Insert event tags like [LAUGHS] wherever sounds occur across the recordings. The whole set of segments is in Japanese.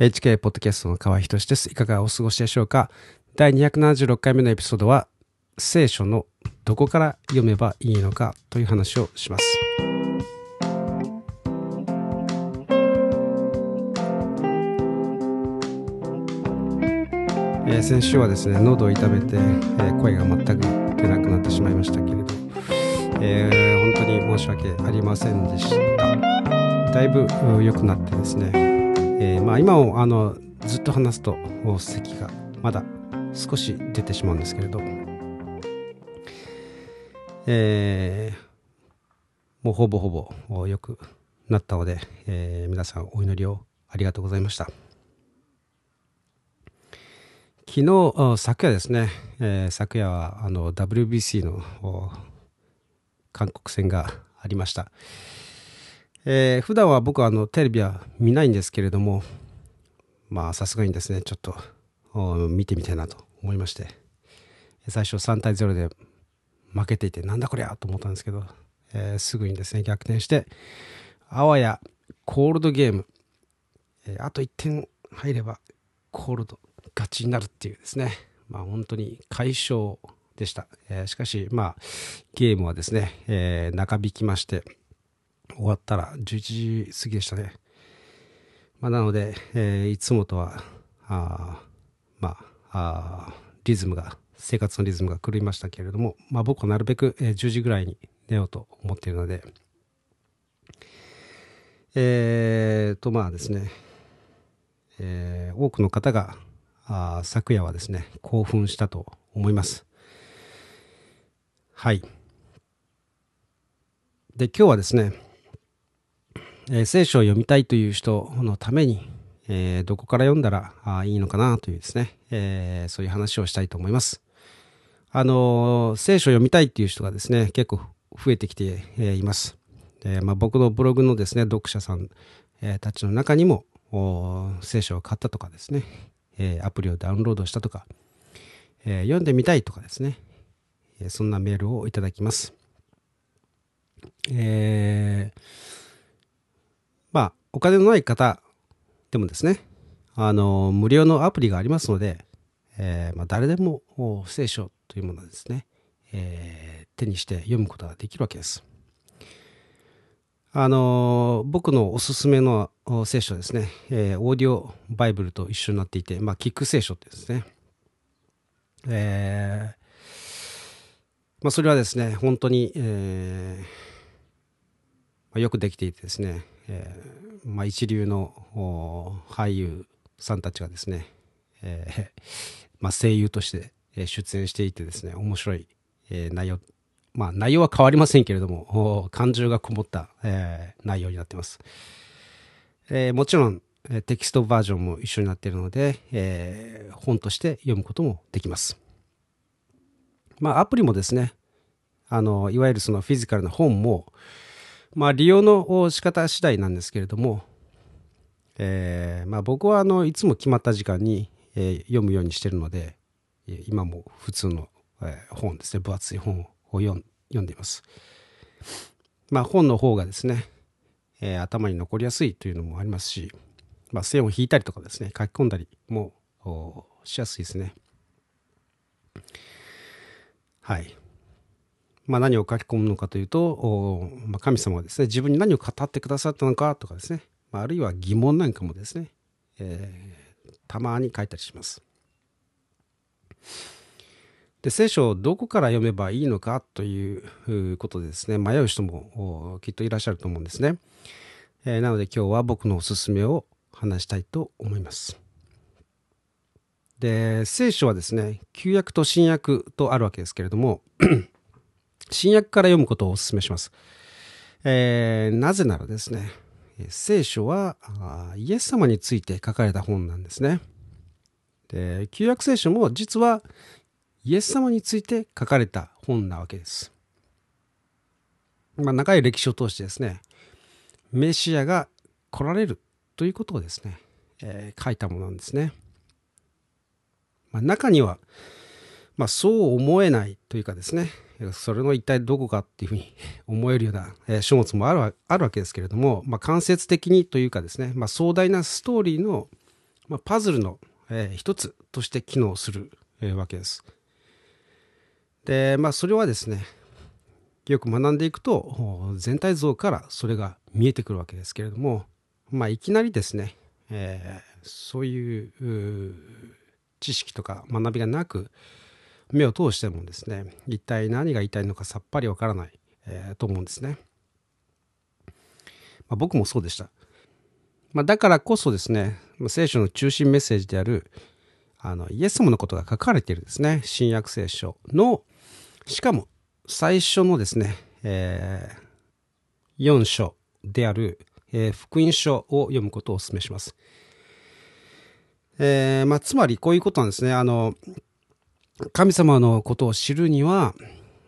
HK ポッドキャストの河合仁です。いかがお過ごしでしょうか？第276回目のエピソードは、聖書のどこから読めばいいのかという話をします。えー、先週はですね、喉を痛めて、えー、声が全く出なくなってしまいましたけれど、えー、本当に申し訳ありませんでした。だいぶ良くなってですね、えー、まあ、今もあのずっと話すと咳がまだ少し出てしまうんですけれど、えー、もうほぼほぼ良くなったので、えー、皆さんお祈りをありがとうございました。昨日、昨夜ですね、えー、昨夜はあの WBC の韓国戦がありました。えー、普段は僕はあのテレビは見ないんですけれども、まあさすがにですね、ちょっと見てみたいなと思いまして、最初3対0で負けていて、なんだこりゃと思ったんですけど、えー、すぐにですね、逆転して、あわやコールドゲーム、えー、あと1点入ればコールド勝ちになるっていうですね、まあ本当に快勝でした。えー、しかし、まあゲームはですね、え長引きまして、終わったら11時過ぎでしたね。まあ、なので、えー、いつもとは、あまああ、リズムが、生活のリズムが狂いましたけれども、まあ、僕はなるべく、えー、10時ぐらいに寝ようと思っているので、えー、と、まあですね、えー、多くの方があ昨夜はですね、興奮したと思います。はい。で、今日はですね、えー、聖書を読みたいという人のために、えー、どこから読んだらあいいのかなというですね、えー、そういう話をしたいと思います。あの聖書を読みたいっていう人がですね、結構増えてきて、えいます。でまあ、僕のブログのですね、読者さん、えたちの中にも、聖書を買ったとかですね、えアプリをダウンロードしたとか、え読んでみたいとかですね、えそんなメールをいただきます。えーまあ、お金のない方でもですね、あの、無料のアプリがありますので、えー、まあ、誰でも聖書というものですね、えー、手にして読むことができるわけです。あの、僕のおすすめの聖書ですね、えー、オーディオバイブルと一緒になっていて、まあ、キック聖書ってですね、えー、まあ、それはですね、本当に、えーまあ、よくできていてですね、えー、まあ、一流の俳優さんたちがですね、えー、[LAUGHS] まあ、声優として出演していてですね面白い、え、内容まあ内容は変わりませんけれども感情がこもった、え、内容になっています、え、もちろんテキストバージョンも一緒になっているので、えー、本として読むこともできます。まあアプリもですねあのいわゆるそのフィジカルな本も、まあ、利用の仕方次第なんですけれども、えー、まあ、僕はあのいつも決まった時間に、えー、読むようにしてるので今も普通の、えー、本ですね分厚い本を読んでいます。まあ、本の方がですね、え頭に残りやすいというのもありますし、まあ、線を引いたりとかですね書き込んだりもしやすいですね。はい。まあ、何を書き込むのかというと、まあ、神様がですね、自分に何を語ってくださったのかとかですね、まあ、あるいは疑問なんかもですね、えー、たまに書いたりします。で、聖書をどこから読めばいいのかということでですね、迷う人もきっといらっしゃると思うんですね。えー、なので今日は僕のおすすめを話したいと思います。で、聖書はですね、旧約と新約とあるわけですけれども、新約から読むことをお勧めします。えー、なぜならですね、聖書はイエス様について書かれた本なんですね。で、旧約聖書も実はイエス様について書かれた本なわけです。まあ、長い歴史を通してですね、メシアが来られるということをですね、えー、書いたものなんですね。まあ、中には、まあ、そう思えないというかですね、それの一体どこかっていうふうに [LAUGHS] 思えるような、え書物もあるあるわけですけれども、まあ、間接的にというかですね、まあ、壮大なストーリーの、まあ、パズルの、えー、一つとして機能する、えー、わけです。で、まあ、それはですね、よく学んでいくと、全体像からそれが見えてくるわけですけれども、まあ、いきなりですね、えー、そういう知識とか学びがなく、目を通してもですね、一体何が言いたいのかさっぱりわからない、えー、と思うんですね。まあ、僕もそうでした。まあ、だからこそですね、聖書の中心メッセージであるあのイエス様のことが書かれているですね、新約聖書の、しかも最初のですね、えー、4章である、えー、福音書を読むことをお勧めします。えー、まあ、つまりこういうことなんですね。あの、神様のことを知るには、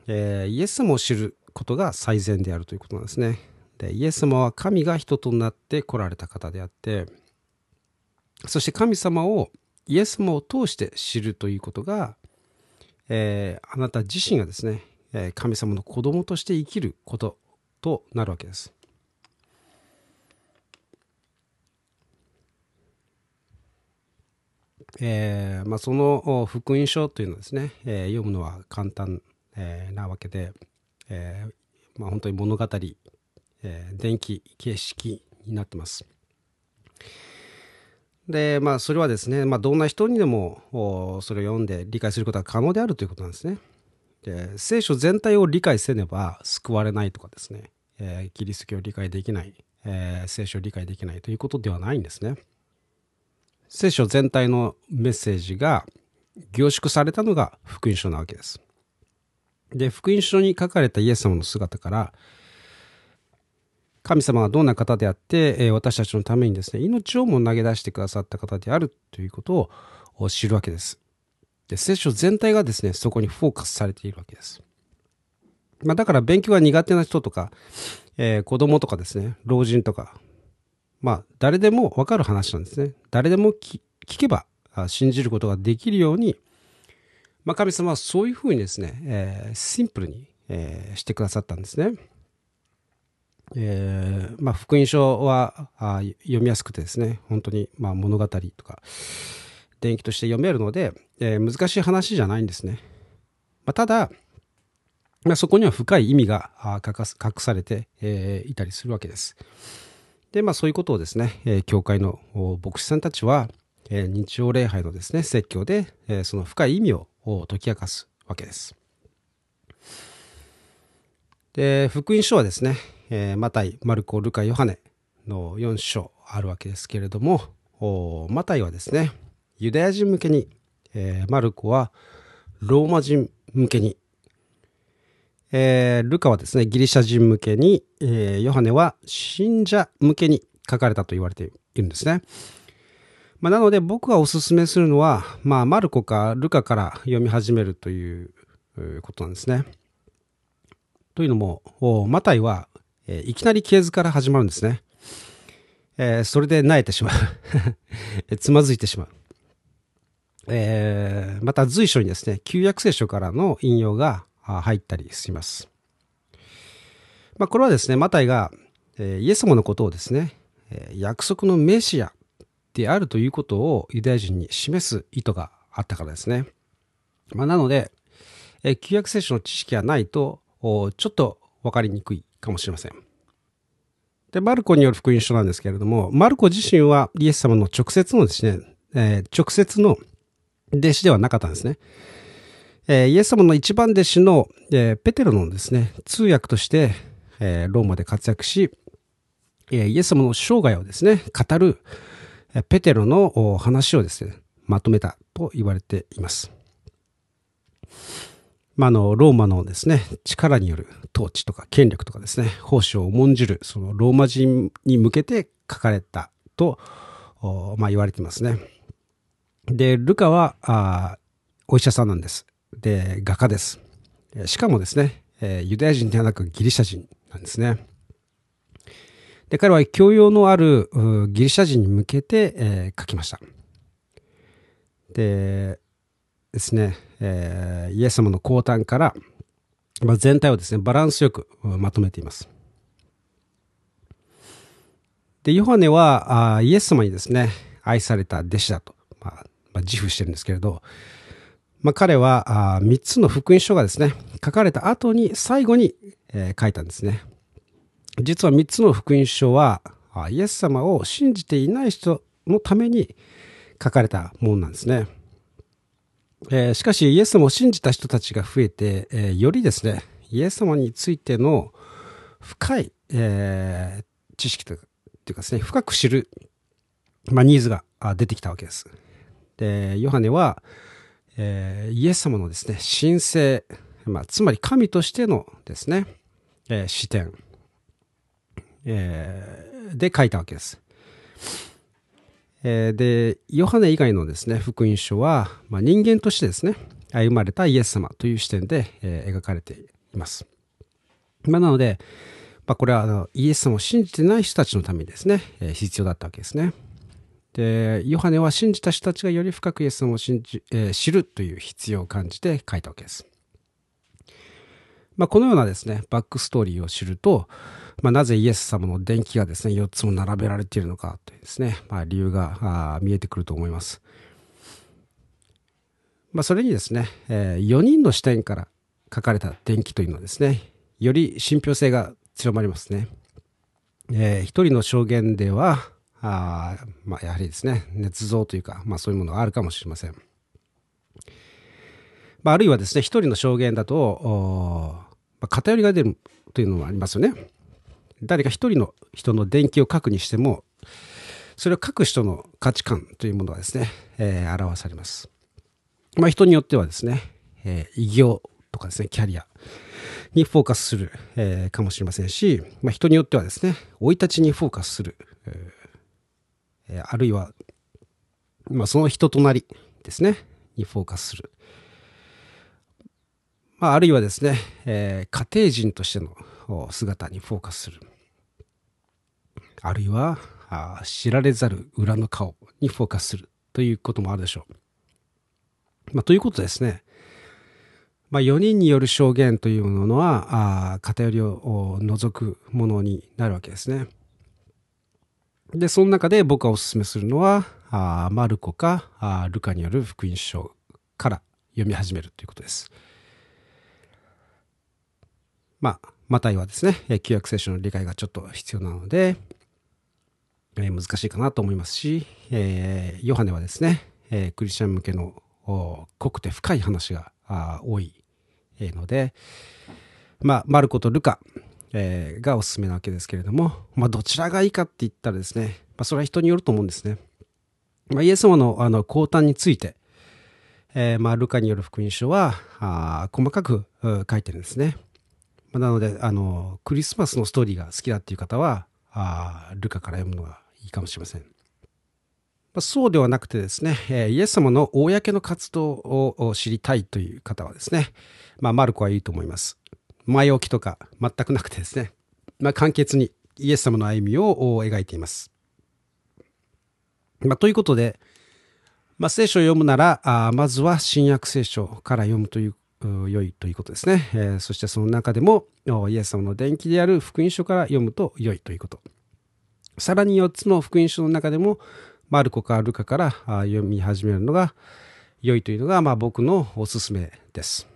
えー、イエス様を知ることが最善であるということなんですね。で、イエス様は神が人となって来られた方であって、そして神様を、イエス様を通して知るということが、えー、あなた自身がですね、え、神様の子供として生きることとなるわけです。えーまあ、その福音書というのはですね、えー、読むのは簡単、えー、なわけで、えまあ、本当に物語、え、電気形式になってます。でまあそれはですね、まあ、どんな人にでもそれを読んで理解することが可能であるということなんですね。で聖書全体を理解せねば救われないとかですね、え、キリスト教を理解できない、え、聖書を理解できないということではないんですね。聖書全体のメッセージが凝縮されたのが福音書なわけです。で、福音書に書かれたイエス様の姿から、神様はどんな方であって、私たちのためにですね、命をも投げ出してくださった方であるということを知るわけです。で、聖書全体がですね、そこにフォーカスされているわけです。まあ、だから勉強が苦手な人とか、えー、子供とかですね、老人とか、まあ、誰でもわかる話なんですね。誰でも聞けば信じることができるように、まあ、神様はそういうふうにですね、えー、シンプルに、えー、してくださったんですね。えー、まあ、福音書は読みやすくてですね、本当に、まあ、物語とか、伝記として読めるので、えー、難しい話じゃないんですね。まあ、ただ、まあ、そこには深い意味が隠されて、いたりするわけです。で、まあ、そういうことをですね、えー、教会の牧師さんたちは、えー、日曜礼拝のですね、説教で、えー、その深い意味を解き明かすわけです。で、福音書はですね、えー、マタイ、マルコ、ルカ、ヨハネの4章あるわけですけれども、マタイはですね、ユダヤ人向けに、えー、マルコはローマ人向けに、えー、ルカはですね、ギリシャ人向けに、えー、ヨハネは信者向けに書かれたと言われているんですね。まあ、なので僕がおすすめするのは、まあ、マルコかルカから読み始めるということなんですね。というのも、マタイはえー、いきなり系図から始まるんですね。えー、それで萎えてしまう [LAUGHS] つまずいてしまう。えー、また随所にですね、旧約聖書からの引用が入ったりします。まあ、これはですね、マタイが、え、イエス様のことをですね、約束のメシアであるということをユダヤ人に示す意図があったからですね。まあ、なので、え、旧約聖書の知識がないと、ちょっとわかりにくいかもしれません。で、マルコによる福音書なんですけれども、マルコ自身はイエス様の直接のですね、えー、直接の弟子ではなかったんですね。えー、イエス様の一番弟子の、えー、ペテロのですね、通訳として、えローマで活躍し、えイエス様の生涯をですね、語る、えペテロの話をですね、まとめたと言われています。まあ、の、ローマのですね、力による統治とか権力とかですね、奉仕を重んじる、そのローマ人に向けて書かれたと、まあ、言われてますね。で、ルカは、あお医者さんなんです。で、画家です。しかもですね、ユダヤ人ではなくギリシャ人なんですね。で、彼は教養のあるギリシャ人に向けて、えー、書きました。で、ですね、えー、イエス様の降誕から、まあ、全体をですね、バランスよくまとめています。で、ヨハネはあイエス様にですね、愛された弟子だと、まあ、まあ、自負してるんですけれど、まあ、彼はあ3つの福音書がですね、書かれた後に最後に、えー、書いたんですね。実は3つの福音書は、イエス様を信じていない人のために書かれたものなんですね。えー、しかし、イエス様を信じた人たちが増えて、えー、よりですね、イエス様についての深い、えー、知識というかですね、深く知る、まあ、ニーズが出てきたわけです。で、ヨハネは、えー、イエス様のですね、神聖、まあ、つまり神としてのですね、えー、視点、えー、で書いたわけです。えー、で、ヨハネ以外のですね、福音書は、まあ、人間としてですね、歩まれたイエス様という視点で、えー、描かれています。まあ、なので、まあ、これはあのイエス様を信じてない人たちのためにですね、えー、必要だったわけですね。で、ヨハネは信じた人たちがより深くイエス様を信じ、えー、知るという必要を感じて書いたわけです。まあ、このようなですね、バックストーリーを知ると、まあ、なぜイエス様の伝記がですね、4つも並べられているのかというですね、まあ、理由が見えてくると思います。まあ、それにですね、えー、4人の視点から書かれた伝記というのはですね、より信憑性が強まりますね。えー、一人の証言では、あまあ、やはりですね、捏造というか、まあ、そういうものがあるかもしれません。まあ、あるいはですね、一人の証言だと、まあ、偏りが出るというのもありますよね。誰か一人の人の伝記を書くにしても、それを書く人の価値観というものがですね、えー、表されます。まあ、人によってはですね、えー、異業とかですね、キャリアにフォーカスする、えー、かもしれませんし、まあ、人によってはですね、生い立ちにフォーカスする、えー、えあるいは、まあ、その人となりですね、にフォーカスする。まあ、あるいはですね、えー、家庭人としての姿にフォーカスする。あるいは、あ知られざる裏の顔にフォーカスするということもあるでしょう。まあ、ということですね、まあ、4人による証言というものは、あ偏りを除くものになるわけですね。で、その中で僕がお勧めするのは、あマルコかあルカによる福音書から読み始めるということです。まあ、マタイはですね、旧約聖書の理解がちょっと必要なので、えー、難しいかなと思いますし、えー、ヨハネはですね、えー、クリスチャン向けの濃くて深い話が多いので、まあ、マルコとルカ、えー、がおすすめなわけですけれども、まあ、どちらがいいかって言ったらですね、まあ、それは人によると思うんですね。まあ、イエス様のあの降誕について、えー、まあ、ルカによる福音書はあ細かく書いてるんですね。まあ、なのであのクリスマスのストーリーが好きだっていう方はあルカから読むのがいいかもしれません。まあ、そうではなくてですね、えー、イエス様の公の活動を知りたいという方はですね、まあ、マルコはいいと思います。前置きとか全くなくてですね、まあ、簡潔にイエス様の歩みを描いています。まあ、ということで、まあ、聖書を読むならあまずは新約聖書から読むという良いということですね、えー、そしてその中でもイエス様の伝記である福音書から読むと良いということ。さらに4つの福音書の中でもマルコかルカから読み始めるのが良いというのが、まあ、僕のおすすめです、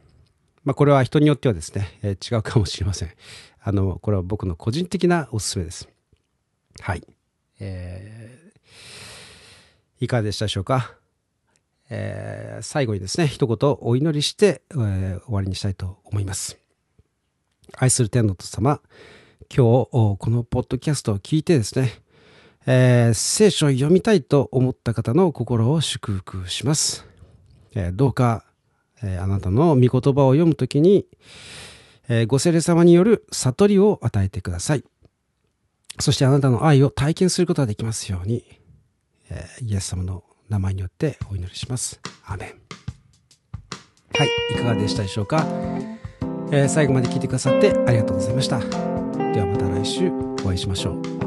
まあ、これは人によってはですね、えー、違うかもしれませんあのこれは僕の個人的なおすすめですはい、えー、いかがでしたでしょうか？えー、最後にですね、一言お祈りして、えー、終わりにしたいと思います。愛する天の父様、今日、このポッドキャストを聞いてですね、えー、聖書を読みたいと思った方の心を祝福します。えどうか、えあなたの御言葉を読むときに、えご聖霊様による悟りを与えてください。そしてあなたの愛を体験することができますように、えイエス様の名前によってお祈りします。アメン。はい、いかがでしたでしょうか、えー、最後まで聞いてくださってありがとうございました。ではまた来週お会いしましょう。